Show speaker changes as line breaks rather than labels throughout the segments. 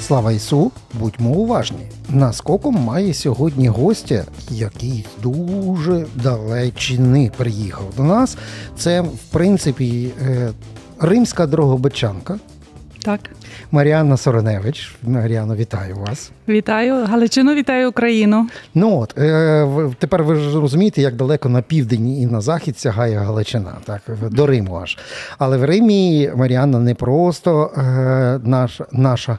Слава Ісу, будьмо уважні. Наскоком має сьогодні гостя, який з дуже далечини приїхав до нас. Це, в принципі, е, римська дрогобичанка.
Так,
Маріанна Сороневич. Маріано, вітаю вас.
вітаю Галичину, вітаю Україну.
Ну от е, тепер ви ж розумієте, як далеко на південь і на захід сягає Галичина, так до Риму аж. Але в Римі Маріанна не просто е, наш, наша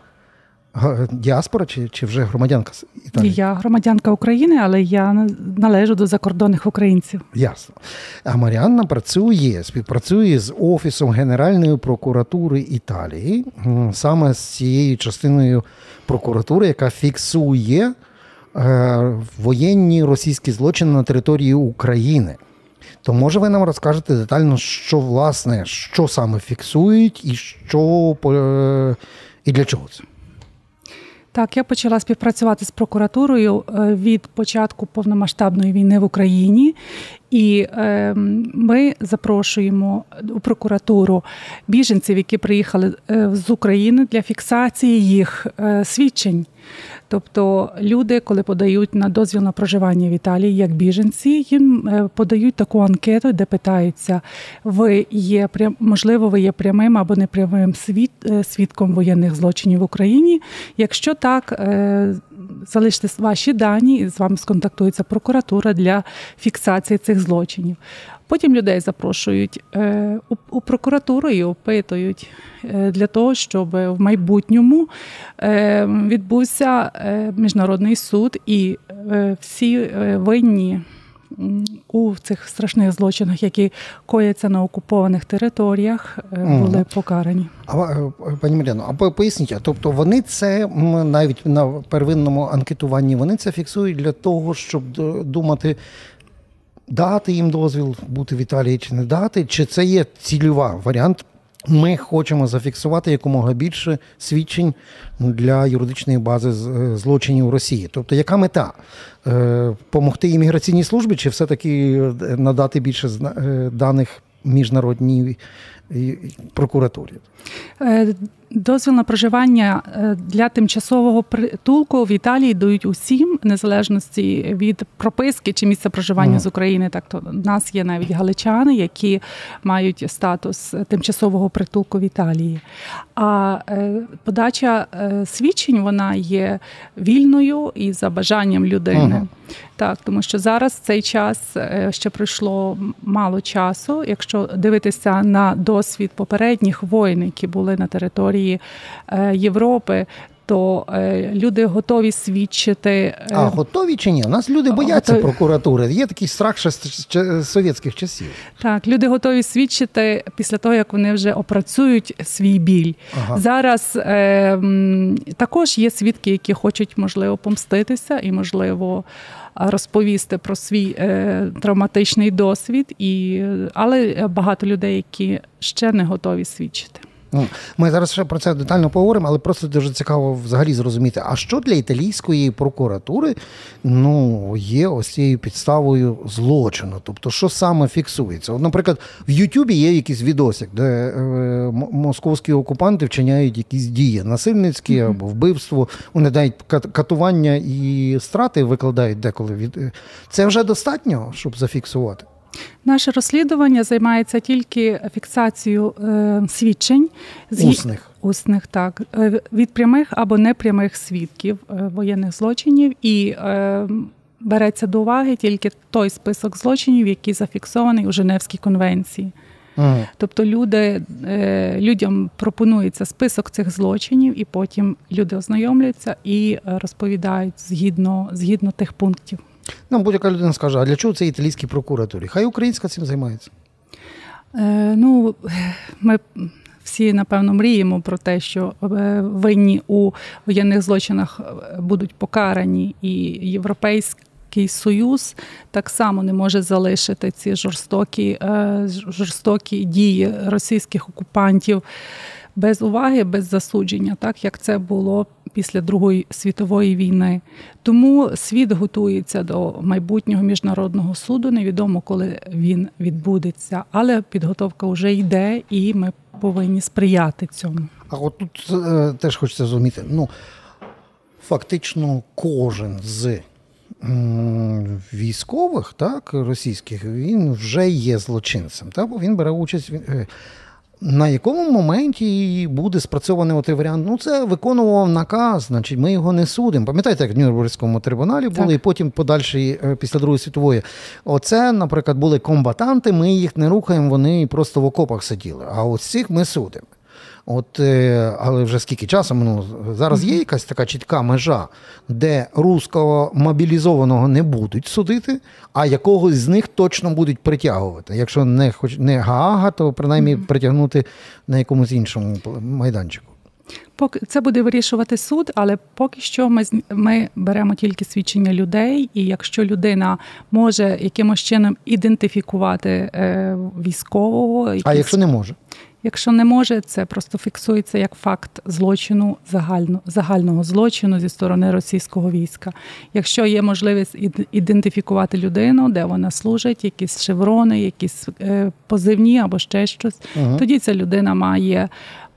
діаспора, чи, чи вже громадянка Італії?
Я громадянка України, але я належу до закордонних українців.
Ясно. А Маріанна працює, співпрацює з Офісом Генеральної прокуратури Італії, саме з цією частиною прокуратури, яка фіксує е, воєнні російські злочини на території України. То може ви нам розкажете детально, що власне, що саме фіксують і що е, і для чого це?
Так, я почала співпрацювати з прокуратурою е, від початку повномасштабної війни в Україні, і е, ми запрошуємо у прокуратуру біженців, які приїхали е, з України для фіксації їх е, свідчень. Тобто люди, коли подають на дозвіл на проживання в Італії як біженці, їм е, подають таку анкету, де питаються: ви є прям, можливо, ви є прямим або непрямим свід, свідком воєнних злочинів в Україні. Якщо так, залиште ваші дані, і з вами сконтактується прокуратура для фіксації цих злочинів. Потім людей запрошують е, у, прокуратуру і опитують е, для того, щоб в майбутньому е, відбувся міжнародний суд і всі винні у цих страшних злочинах, які кояться на окупованих територіях, е, були покарані.
А е, пані Мар'яно, а поясніть, а тобто вони це навіть на первинному анкетуванні вони це фіксують для того, щоб думати, дати їм дозвіл бути в Італії чи не дати, чи це є цільова варіант. Ми хочемо зафіксувати якомога більше свідчень для юридичної бази е, злочинів Росії. Тобто, яка мета? Е, Помогти імміграційній службі, чи все-таки е, надати більше даних міжнародній прокуратурі?
Дозвіл на проживання е, для тимчасового притулку в Італії дають усім, незалежності від прописки чи місця проживання
Мгм.
з України. Так то в нас є навіть галичани, які мають статус тимчасового притулку в Італії. А е, подача е, свідчень вона є вільною і за бажанням людини.
Мгм.
Так, тому що зараз цей час ще пройшло мало часу. Якщо дивитися на досвід попередніх воїн, які були на території е, Європи, то е, люди готові свідчити. е,
А готові чи ні? У нас люди бояться
Готові.
прокуратури. Є такий страх ще з совєтських часів.
Так, люди готові свідчити після того, як вони вже опрацюють свій біль.
Ага.
Зараз е, також є свідки, які хочуть, можливо, помститися і, можливо, розповісти про свій е, травматичний досвід, і, але багато людей, які ще не готові свідчити.
Ну, Ми зараз ще про це детально поговоримо, але просто дуже цікаво взагалі зрозуміти, а що для італійської прокуратури ну, є ось цією підставою злочину? Тобто, що саме фіксується? От, наприклад, в Ютубі є якийсь відосик, де е, московські окупанти вчиняють якісь дії насильницькі або вбивство, вони дають кат- катування і страти викладають деколи. Від... е, Це вже достатньо, щоб зафіксувати?
Наше розслідування займається тільки фіксацією е, свідчень згі-
Усних.
усних так е, від прямих або непрямих свідків е, воєнних злочинів, і береться до уваги тільки той список злочинів, який зафіксований у Женевській конвенції.
Мгм.
Тобто люди, людям пропонується список цих злочинів, і потім люди ознайомляться і розповідають згідно, згідно тих пунктів.
Нам будь-яка людина скаже, а для чого це італійській прокуратурі? Хай українська цим займається.
Е, ну, ми всі, напевно, мріємо про те, що е, винні у воєнних злочинах е, будуть покарані, і Європейський Союз так само не може залишити ці жорстокі, е, жорстокі дії російських окупантів без уваги, без засудження, так як це було після Другої світової війни. Тому світ готується до майбутнього міжнародного суду. Невідомо, коли він відбудеться, але підготовка вже йде, і ми повинні сприяти цьому.
А от тут е, теж хочеться зрозуміти, ну фактично кожен з військових, так, російських, він вже є злочинцем. Так? Бо він бере участь. На якому моменті буде спрацьований отий варіант? Ну, це виконував наказ, значить, ми його не судимо. Пам'ятаєте, як в Нюрнберзькому трибуналі були,
Так.
і потім подальші е, після Другої світової. Оце, наприклад, були комбатанти, ми їх не рухаємо, вони просто в окопах сиділи. А ось цих ми судимо. От, е, але вже скільки часу минуло? Зараз є якась така чітка межа, де русского мобілізованого не будуть судити, а якогось з них точно будуть притягувати. Якщо не хоч не Гаага, то принаймні притягнути на якомусь іншому майданчику.
Поки це буде вирішувати суд, але поки що ми ми беремо тільки свідчення людей, і якщо людина може якимось чином ідентифікувати е, військового,
А якщо не може?
Якщо не може, це просто фіксується як факт злочину загально, загального злочину зі сторони російського війська. Якщо є можливість ід- ідентифікувати людину, де вона служить, якісь шеврони, якісь е, позивні або ще щось,
Мгм.
тоді ця людина має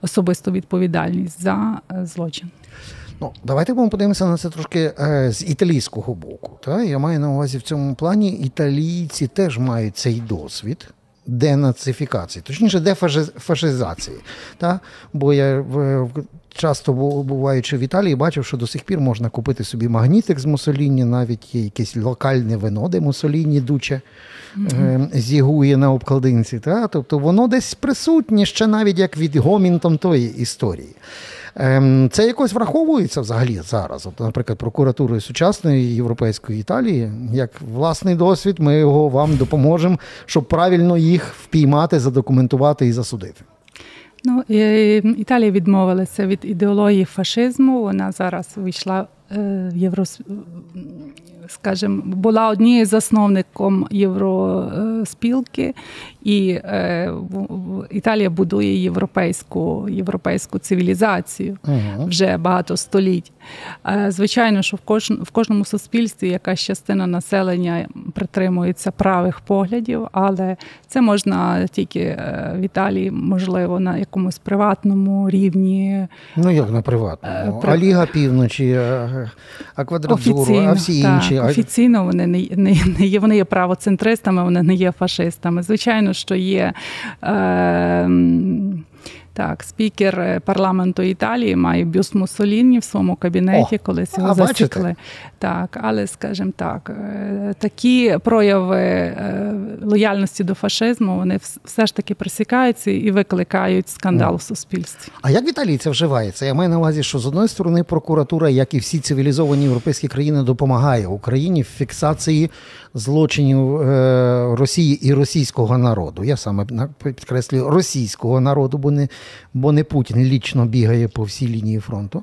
особисту відповідальність за е, злочин.
Ну, давайте будемо подивимося на це трошки е, з італійського боку. Та? Я маю на увазі в цьому плані італійці теж мають цей досвід денацифікації, точніше, дефашизації. Та? Бо я часто буваючи в Італії, бачив, що до сих пір можна купити собі магнітик з Мусоліні, навіть є якесь локальне вино, де Мусоліні дуче е, зігує на обкладинці. Та? Тобто воно десь присутнє ще навіть як відгомінтом тої історії. Ем, Це якось враховується взагалі зараз. От, наприклад, прокуратурою сучасної європейської Італії, як власний досвід, ми його вам допоможемо, щоб правильно їх впіймати, задокументувати і засудити.
Ну, е, Італія відмовилася від ідеології фашизму. Вона зараз вийшла е, в євро, скажімо, була однією засновником євроспілки, і е, в- в- Італія будує європейську, європейську цивілізацію
Угу.
вже багато століть. Е, Звичайно, що в кожн- в кожному суспільстві якась частина населення притримується правих поглядів, але це можна тільки е, в Італії, можливо, на якомусь приватному рівні.
Ну як на приватному?
Е, при-
А Ліга Півночі, а, а Квадратуру,
Офіційно,
а всі інші.
Офіційно вони не, не, не є. Вони є правоцентристами, вони не є фашистами. Звичайно, що є. Е, так, спікер е, парламенту Італії має бюст Муссоліні в своєму кабінеті,
О,
колись
а,
його засікли. Так, але скажімо так, е, такі прояви е, лояльності до фашизму вони все ж таки присікаються і викликають скандал в суспільстві.
А як в Італії це вживається? Я маю на увазі, що з одної сторони прокуратура, як і всі цивілізовані європейські країни, допомагає Україні в фіксації злочинів е, Росії і російського народу. Я саме підкреслюю російського народу, бо не, бо не Путін лічно бігає по всій лінії фронту.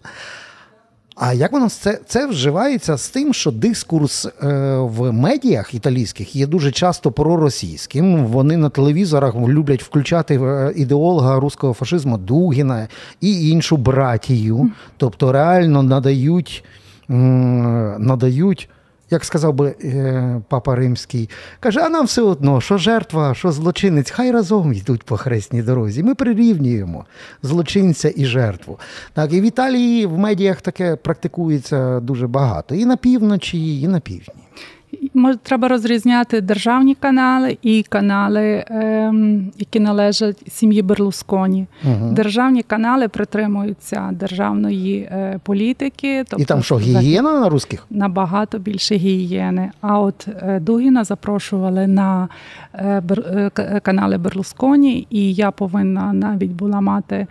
А як воно це, це вживається з тим, що дискурс е, в медіях італійських є дуже часто проросійським. Вони на телевізорах люблять включати е, ідеолога руського фашизму Дугіна і іншу братію. Тобто реально надають, надають. Як сказав би е, папа Римський, каже: а нам все одно, що жертва, що злочинець, хай разом йдуть по хресній дорозі. Ми прирівнюємо злочинця і жертву. Так, і в Італії в медіях таке практикується дуже багато. І на півночі, і на півдні.
Може, треба розрізняти державні канали і канали, ем, які належать сім'ї Берлусконі.
Угу.
Державні канали притримуються державної е, політики. Тобто
І там що, гігієна на русських?
Набагато більше гігієни. А от е, Дугіна запрошували на е, Бер- е, канали Берлусконі, і я повинна навіть була мати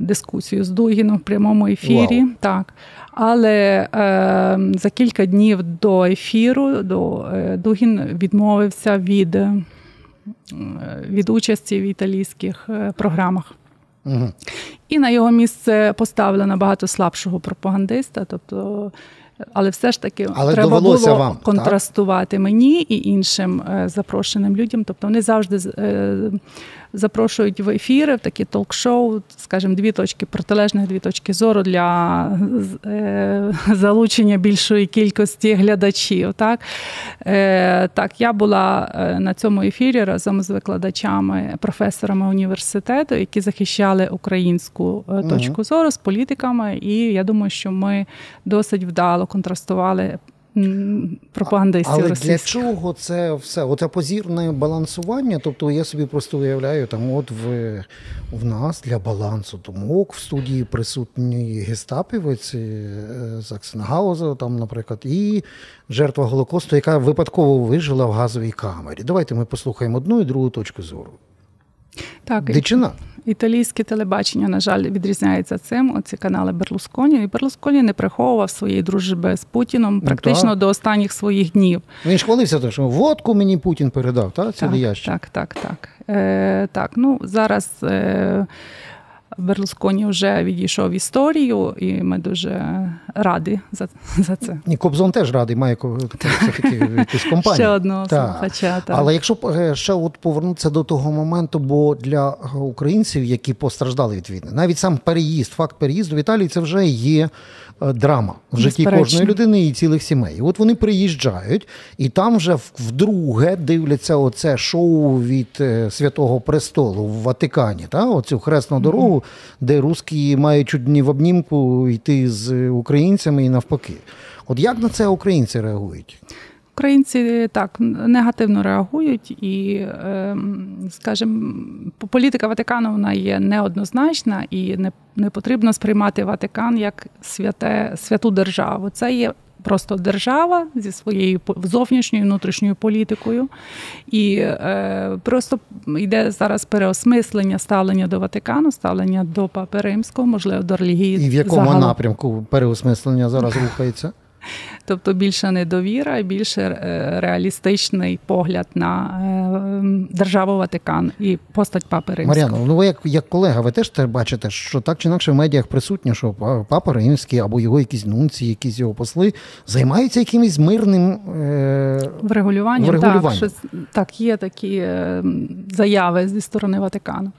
дискусію з Дугіном в прямому ефірі.
Вау.
Так. Але е, за кілька днів до ефіру до, е, Дугін відмовився від, е, від участі в італійських е, програмах.
Угу.
І на його місце поставили набагато слабшого пропагандиста. Тобто, але все ж таки
Але
треба було
вам, так?
контрастувати мені і іншим е, запрошеним людям. Тобто вони завжди е, запрошують в ефіри, в такі ток-шоу, скажімо, дві точки протилежних, дві точки зору для е, залучення більшої кількості глядачів. Так, е, так я була е, на цьому ефірі разом з викладачами, професорами університету, які захищали українську точку зору з політиками, і я думаю, що ми досить вдало контрастували пропагандистів
Але
російських.
для чого це все? Оце позірне балансування. Тобто я собі просто уявляю, там от в в нас для балансу думок в студії присутній гестапівець е, Заксенгауза, там, наприклад, і жертва Голокосту, яка випадково вижила в газовій камері. Давайте ми послухаємо одну і другу точку зору.
Так,
Дичина.
Італійське телебачення, на жаль, відрізняється цим. Оці канали Берлусконі. І Берлусконі не приховував своєї дружби з Путіном ну, практично ну, до останніх своїх днів.
Він ж хвалився, що водку мені Путін передав, Це так?
Так, так, так, так. Е, Так, ну зараз. Е, Берлусконі вже відійшов в історію, і ми дуже раді за за це.
І Кобзон теж радий, має якусь компанію.
Ще одного слухача.
Але якщо е, ще от повернутися до того моменту, бо для українців, які постраждали від війни, навіть сам переїзд, факт переїзду в Італії, це вже є Е, драма в житті кожної людини і цілих сімей. От вони приїжджають, і там вже вдруге дивляться оце шоу від е, Святого Престолу в Ватикані, та? оцю хресну дорогу, mm-hmm. де русські мають чудні в обнімку йти з українцями і навпаки. От як на це українці реагують?
Українці так негативно реагують, і, ем, скажімо, політика Ватикану вона є неоднозначна і не не потрібно сприймати Ватикан як святе святу державу. Це є просто держава зі своєю зовнішньою внутрішньою політикою, і е, просто йде зараз переосмислення ставлення до Ватикану, ставлення до Папи Римського, можливо, до релігії.
І в якому загалом. напрямку переосмислення зараз рухається?
Тобто більше недовіра, більше е, реалістичний погляд на е, державу Ватикан і постать Папи Римського.
Мар'яно, ну ви як як колега, ви теж бачите, що так чи інакше в медіях присутньо, що Папа Римський або його якісь нунці, якісь його посли займаються якимось мирним е...
врегулюванням. врегулюванням. Так, що, так, є такі е, заяви зі сторони Ватикану.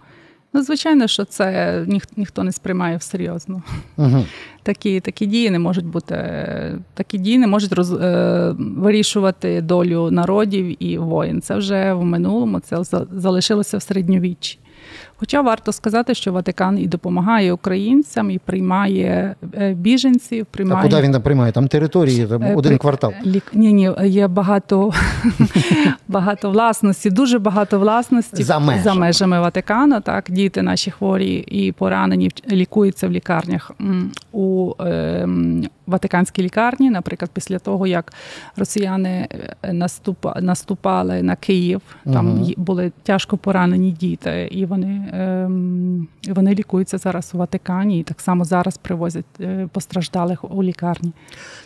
Ну, звичайно, що це ніх, ніхто не сприймає всерйозно. Угу. Такі такі дії не можуть бути, такі дії не можуть роз, е, вирішувати долю народів і воїн. Це вже в минулому, це залишилося в середньовіччі. Хоча варто сказати, що Ватикан і допомагає українцям, і приймає е, біженців. Приймає...
А куди він там приймає? Там території, там е, один При... квартал.
Лік... Ні, ні, є багато багато власності, дуже багато власності
за межами.
за межами Ватикану. Так, діти наші хворі і поранені лікуються в лікарнях у е, Ватиканській лікарні. Наприклад, після того як росіяни е, наступали на Київ, там угу. були тяжко поранені діти, і вони. Ем, вони лікуються зараз у Ватикані і так само зараз привозять е, постраждалих у лікарні.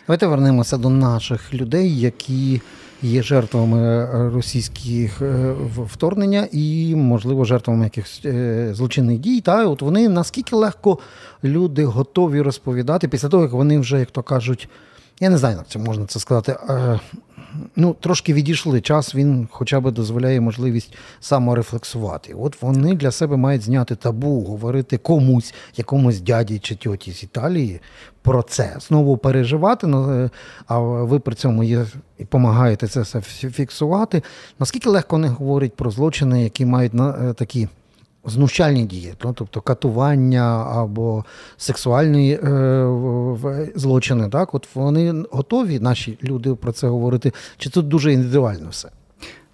Давайте вернемося до наших людей, які є жертвами російських е, вторгнення і, можливо, жертвами якихось е, злочинних дій. Та от вони наскільки легко люди готові розповідати після того, як вони вже, як то кажуть, я не знаю, як це можна це сказати ну, трошки відійшли. Час він хоча б дозволяє можливість саморефлексувати. От вони для себе мають зняти табу, говорити комусь, якомусь дяді чи тьоті з Італії про це. Знову переживати, е, а ви при цьому є і допомагаєте це все фіксувати. Наскільки легко вони говорять про злочини, які мають на е, такі знущальні дії, ну, тобто катування або сексуальні е, злочини, так от вони готові, наші люди про це говорити, чи тут дуже індивідуально все?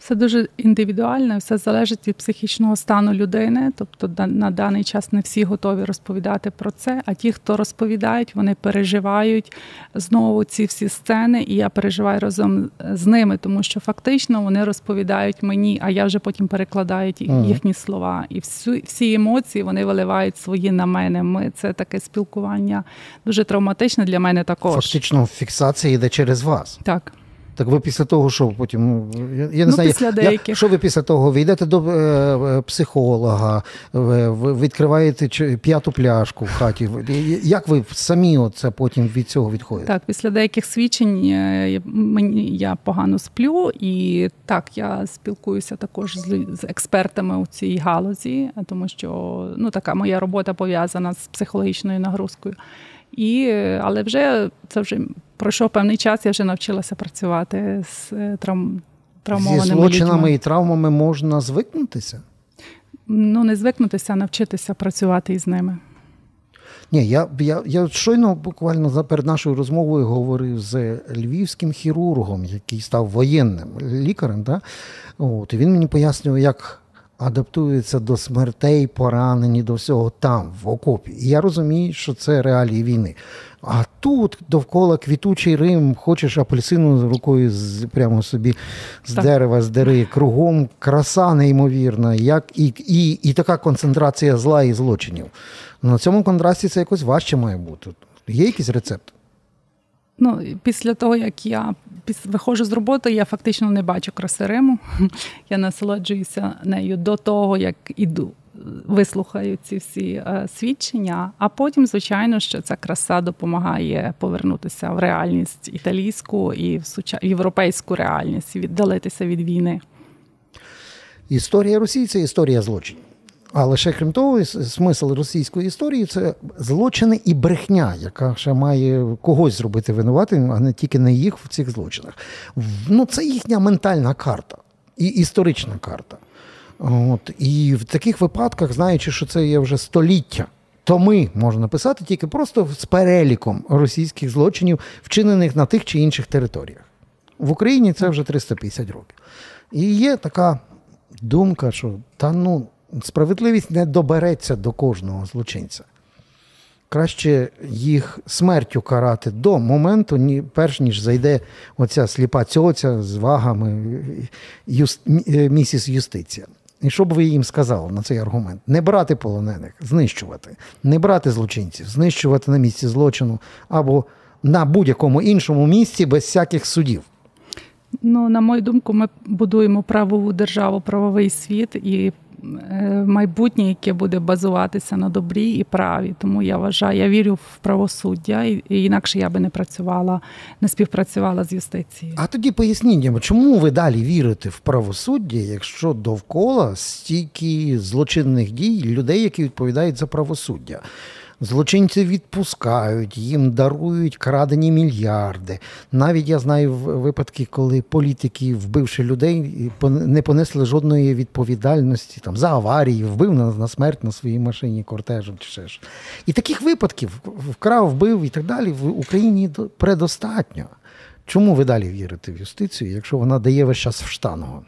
Все дуже індивідуально, все залежить від психічного стану людини. Тобто, на даний час не всі готові розповідати про це. А ті, хто розповідають, вони переживають знову ці всі сцени, і я переживаю разом з ними, тому що фактично вони розповідають мені, а я вже потім перекладаю їхні слова. І всі, всі емоції вони виливають свої на мене. Ми це таке спілкування дуже травматичне для мене також.
Фактично, фіксація йде через вас.
Так.
Так ви після того, що потім ну, я, я не
ну,
знаю,
після деяких.
як, що ви після того? Ви йдете до е, психолога, ви, ви відкриваєте п'яту пляшку в хаті. Як ви самі це потім від цього відходите?
Так, після деяких свідчень е, мені я погано сплю, і так я спілкуюся також з, з експертами у цій галузі, тому що ну така моя робота пов'язана з психологічною нагрузкою. І, Але вже це вже пройшов певний час, я вже навчилася працювати з е, травм, травмованими
Зі злочинами
людьми.
і травмами можна звикнутися?
Ну, не звикнутися, а навчитися працювати із ними.
Ні, я я, я щойно буквально перед нашою розмовою говорив з львівським хірургом, який став воєнним лікарем. Да? От, І він мені пояснював, як адаптуються до смертей, поранені до всього там, в окопі. І я розумію, що це реалії війни. А тут довкола квітучий Рим, хочеш апельсину рукою з, прямо собі з так. дерева, з дери, кругом краса неймовірна, як і, і, і така концентрація зла і злочинів. На цьому контрасті це якось важче має бути. Є якийсь рецепт?
Ну, Після того, як я виходжу з роботи, я фактично не бачу краси Риму. Я насолоджуюся нею до того, як іду. Вислухаю ці всі е, свідчення, а потім, звичайно, що ця краса допомагає повернутися в реальність італійську і в суча... європейську реальність, віддалитися від війни.
Історія Росії це історія злочинів. А лише крім того, смисл російської історії це злочини і брехня, яка ще має когось зробити винуватим, а не тільки не їх в цих злочинах. Ну, Це їхня ментальна карта і історична карта. От. І в таких випадках, знаючи, що це є вже століття, то ми можна написати тільки просто з переліком російських злочинів, вчинених на тих чи інших територіях. В Україні це вже 350 років. І є така думка, що та ну справедливість не добереться до кожного злочинця. Краще їх смертю карати до моменту, ні, перш ніж зайде оця сліпа цьоця з вагами юст, е, місіс юстиція. І що б ви їм сказали на цей аргумент? Не брати полонених, знищувати, не брати злочинців, знищувати на місці злочину або на будь-якому іншому місці без всяких судів.
Ну, на мою думку, ми будуємо правову державу, правовий світ і майбутнє, яке буде базуватися на добрі і праві. Тому я вважаю, я вірю в правосуддя, і інакше я би не працювала, не співпрацювала з юстицією.
А тоді поясніть, чому ви далі вірите в правосуддя, якщо довкола стільки злочинних дій людей, які відповідають за правосуддя? Злочинців відпускають, їм дарують крадені мільярди. Навіть я знаю випадки, коли політики, вбивши людей, не понесли жодної відповідальності там за аварії, вбив на, на смерть на своїй машині кортежем чи ще ж. І таких випадків вкрав, вбив і так далі в Україні предостатньо. Чому ви далі вірите в юстицію, якщо вона дає весь час в штангу?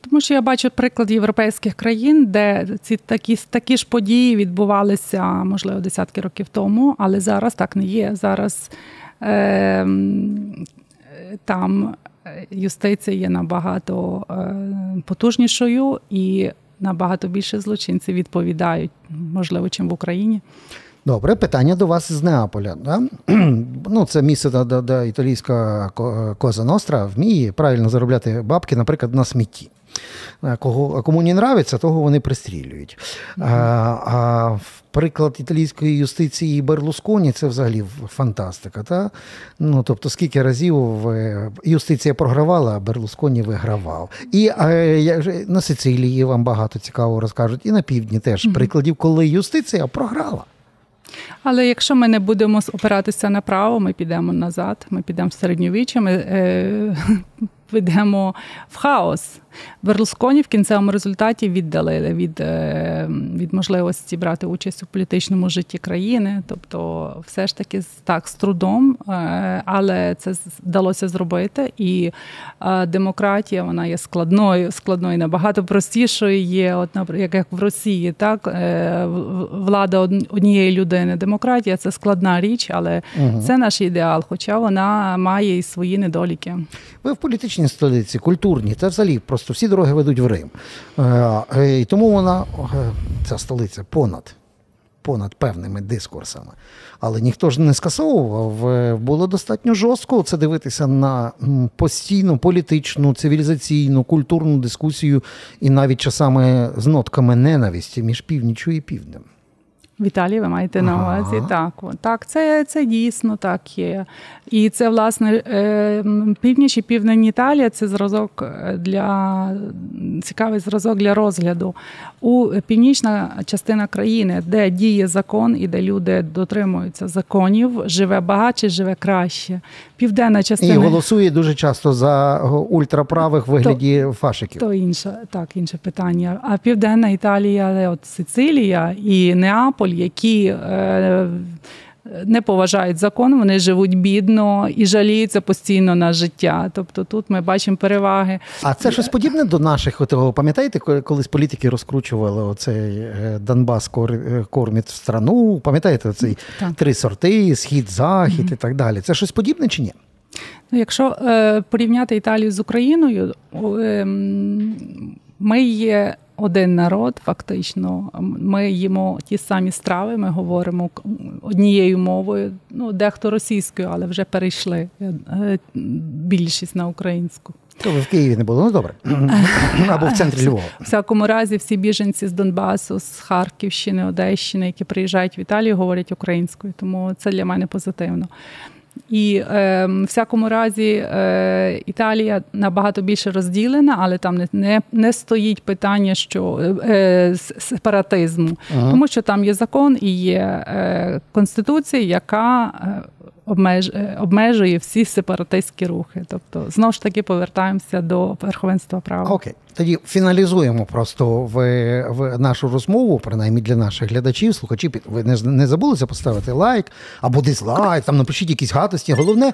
Тому що я бачу приклад європейських країн, де ці такі такі ж події відбувалися, можливо, десятки років тому, але зараз так не є. Зараз е, там юстиція є набагато е, потужнішою і набагато більше злочинців відповідають, можливо, чим в Україні.
Добре, питання до вас з Неаполя. Да? Ну, Це місце, де, де італійська коза Ностра вміє правильно заробляти бабки, наприклад, на смітті. Кого, Кому не нравиться, того вони пристрілюють. Mm-hmm. А, а приклад італійської юстиції Берлусконі це взагалі фантастика. Та? Ну, Тобто, скільки разів юстиція програвала, а Берлусконі вигравав. І а, на Сицилії вам багато цікаво розкажуть, і на півдні теж mm-hmm. прикладів, коли юстиція програла.
Але якщо ми не будемо опиратися направо, ми підемо назад, ми підемо в середньовіччя, ми е, підемо в хаос. Берлусконі в кінцевому результаті віддалили від е, від можливості брати участь у політичному житті країни. Тобто, все ж таки так з трудом, е, але це вдалося зробити. І е, демократія вона є складною, складною, набагато простішою є, от як в Росії, так влада однієї людини. Демократія це складна річ, але угу. це наш ідеал, хоча вона має і свої недоліки.
Ви в політичній столиці, культурні, та взагалі просто всі дороги ведуть в Рим. Е, і тому вона, ця столиця, понад понад певними дискурсами. Але ніхто ж не скасовував. Е, було достатньо жорстко це дивитися на постійну політичну, цивілізаційну, культурну дискусію і навіть часами з нотками ненависті між північю і півднем.
Віталій, ви маєте на увазі? Ага. Так, так, це це дійсно так є. І це, власне, е, північ і південь Італія це зразок е, для цікавий зразок для розгляду. У північна частина країни, де діє закон і де люди дотримуються законів, живе багатше, живе краще. Південна частина
і голосує дуже часто за ультраправих вигляді то, фашиків.
То інше, так, інше питання. А південна Італія, от Сицилія і Неаполь, які. Е, не поважають закон, вони живуть бідно і жаліються постійно на життя. Тобто тут ми бачимо переваги.
А це щось подібне до наших. От, пам'ятаєте, колись політики розкручували оцей е, Донбас е, кормить страну? Пам'ятаєте цей три сорти, схід, захід mm і так далі? Це щось подібне чи ні?
Ну, Якщо е, порівняти Італію з Україною, е, ми є один народ, фактично. Ми їмо ті самі страви, ми говоримо однією мовою. Ну, дехто російською, але вже перейшли е, більшість на українську.
То ви в Києві не було, ну добре. Або в центрі Львова.
В всякому разі, всі біженці з Донбасу, з Харківщини, Одещини, які приїжджають в Італію, говорять українською, тому це для мене позитивно. І е, в всякому разі е, Італія набагато більше розділена, але там не не, не стоїть питання що е, сепаратизму, ага. тому що там є закон і є е, конституція, яка е, обмежує всі сепаратистські рухи. Тобто, знову ж таки повертаємося до верховенства права.
Окей, тоді фіналізуємо просто в, в нашу розмову, принаймні для наших глядачів, слухачів. Ви не не забулися поставити лайк або дизлайк, там напишіть якісь гадості. Головне.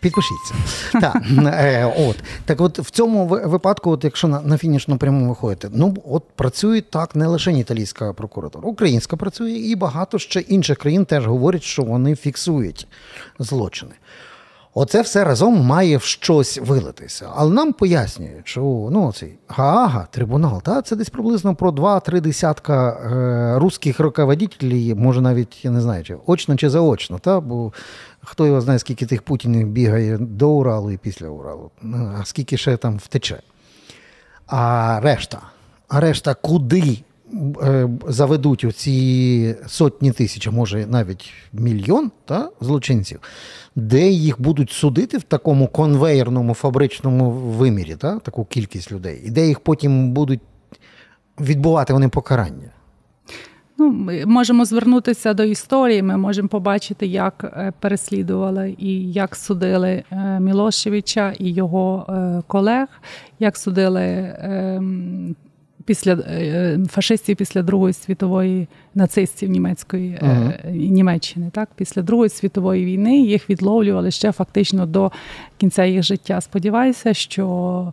Підпишіться. Так, е, от. Так от в цьому випадку, от якщо на на фінішну пряму виходите, ну от працює так не лише італійська прокуратура, українська працює, і багато ще інших країн теж говорять, що вони фіксують злочини. Оце все разом має в щось вилитися. Але нам пояснюють, що ну, цей Гаага, трибунал, та, це десь приблизно про 2-3 десятка е, русських руководителів, може навіть я не знаю, чи очно чи заочно. Та, бо хто його знає, скільки тих путінів бігає до Уралу і після Уралу, ну, а скільки ще там втече. А решта, а решта куди Е, заведуть оці сотні тисяч, а може навіть мільйон та, злочинців, де їх будуть судити в такому конвейерному фабричному вимірі, та, таку кількість людей, і де їх потім будуть відбувати вони покарання.
Ну, Ми можемо звернутися до історії. Ми можемо побачити, як е, переслідували і як судили е, Мілошевича і його колег, як судили ем, після е, фашистів після Другої світової нацистів німецької uh-huh. Німеччини. Так, після Другої світової війни їх відловлювали ще фактично до кінця їх життя. Сподіваюся, що.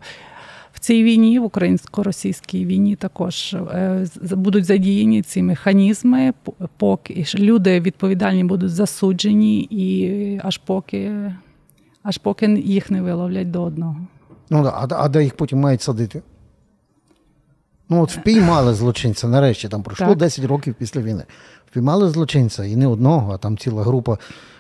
В цій війні, в українсько-російській війні, також е, будуть задіяні ці механізми, поки люди відповідальні будуть засуджені, і аж поки аж поки їх не виловлять до одного.
Ну а, а де їх потім мають садити? Ну, от впіймали злочинця, нарешті там пройшло так. 10 років після війни. Впіймали злочинця і не одного, а там ціла група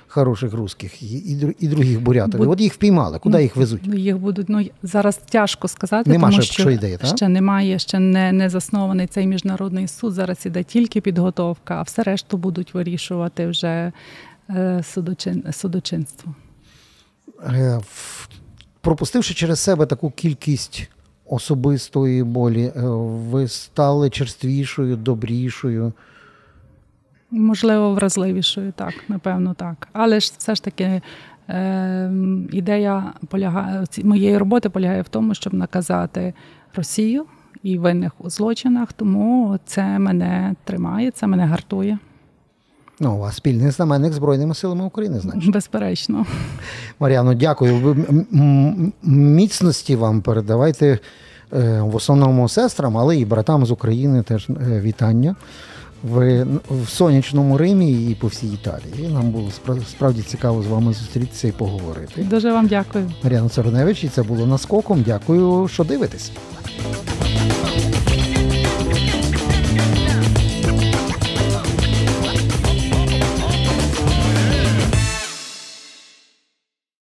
хороших русських і і, і других бурятів. Буд... От їх впіймали, куди їх везуть?
Ну, їх будуть, ну зараз тяжко сказати,
Нема
тому
ще, що ідеї, так?
ще немає, ще не не заснований цей міжнародний суд. Зараз іде тільки підготовка, а все решту будуть вирішувати вже е, судочин, судочинство.
Е, пропустивши через себе таку кількість особистої болі, е, ви стали черствішою, добрішою?
Можливо, вразливішою, так, напевно, так. Але ж все ж таки е, ідея полягає моєї роботи полягає в тому, щоб наказати Росію і винних у злочинах, тому це мене тримає, це мене гартує.
Ну, вас спільний знаменник Збройними силами України, значить.
Безперечно.
Мар'яно, дякую. Міцності вам передавайте е, в основному сестрам, але і братам з України теж е, вітання в, в сонячному Римі і по всій Італії. Нам було справді цікаво з вами зустрітися і поговорити.
Дуже вам дякую.
Мар'яна Цароневич, і це було наскоком. Дякую, що дивитесь.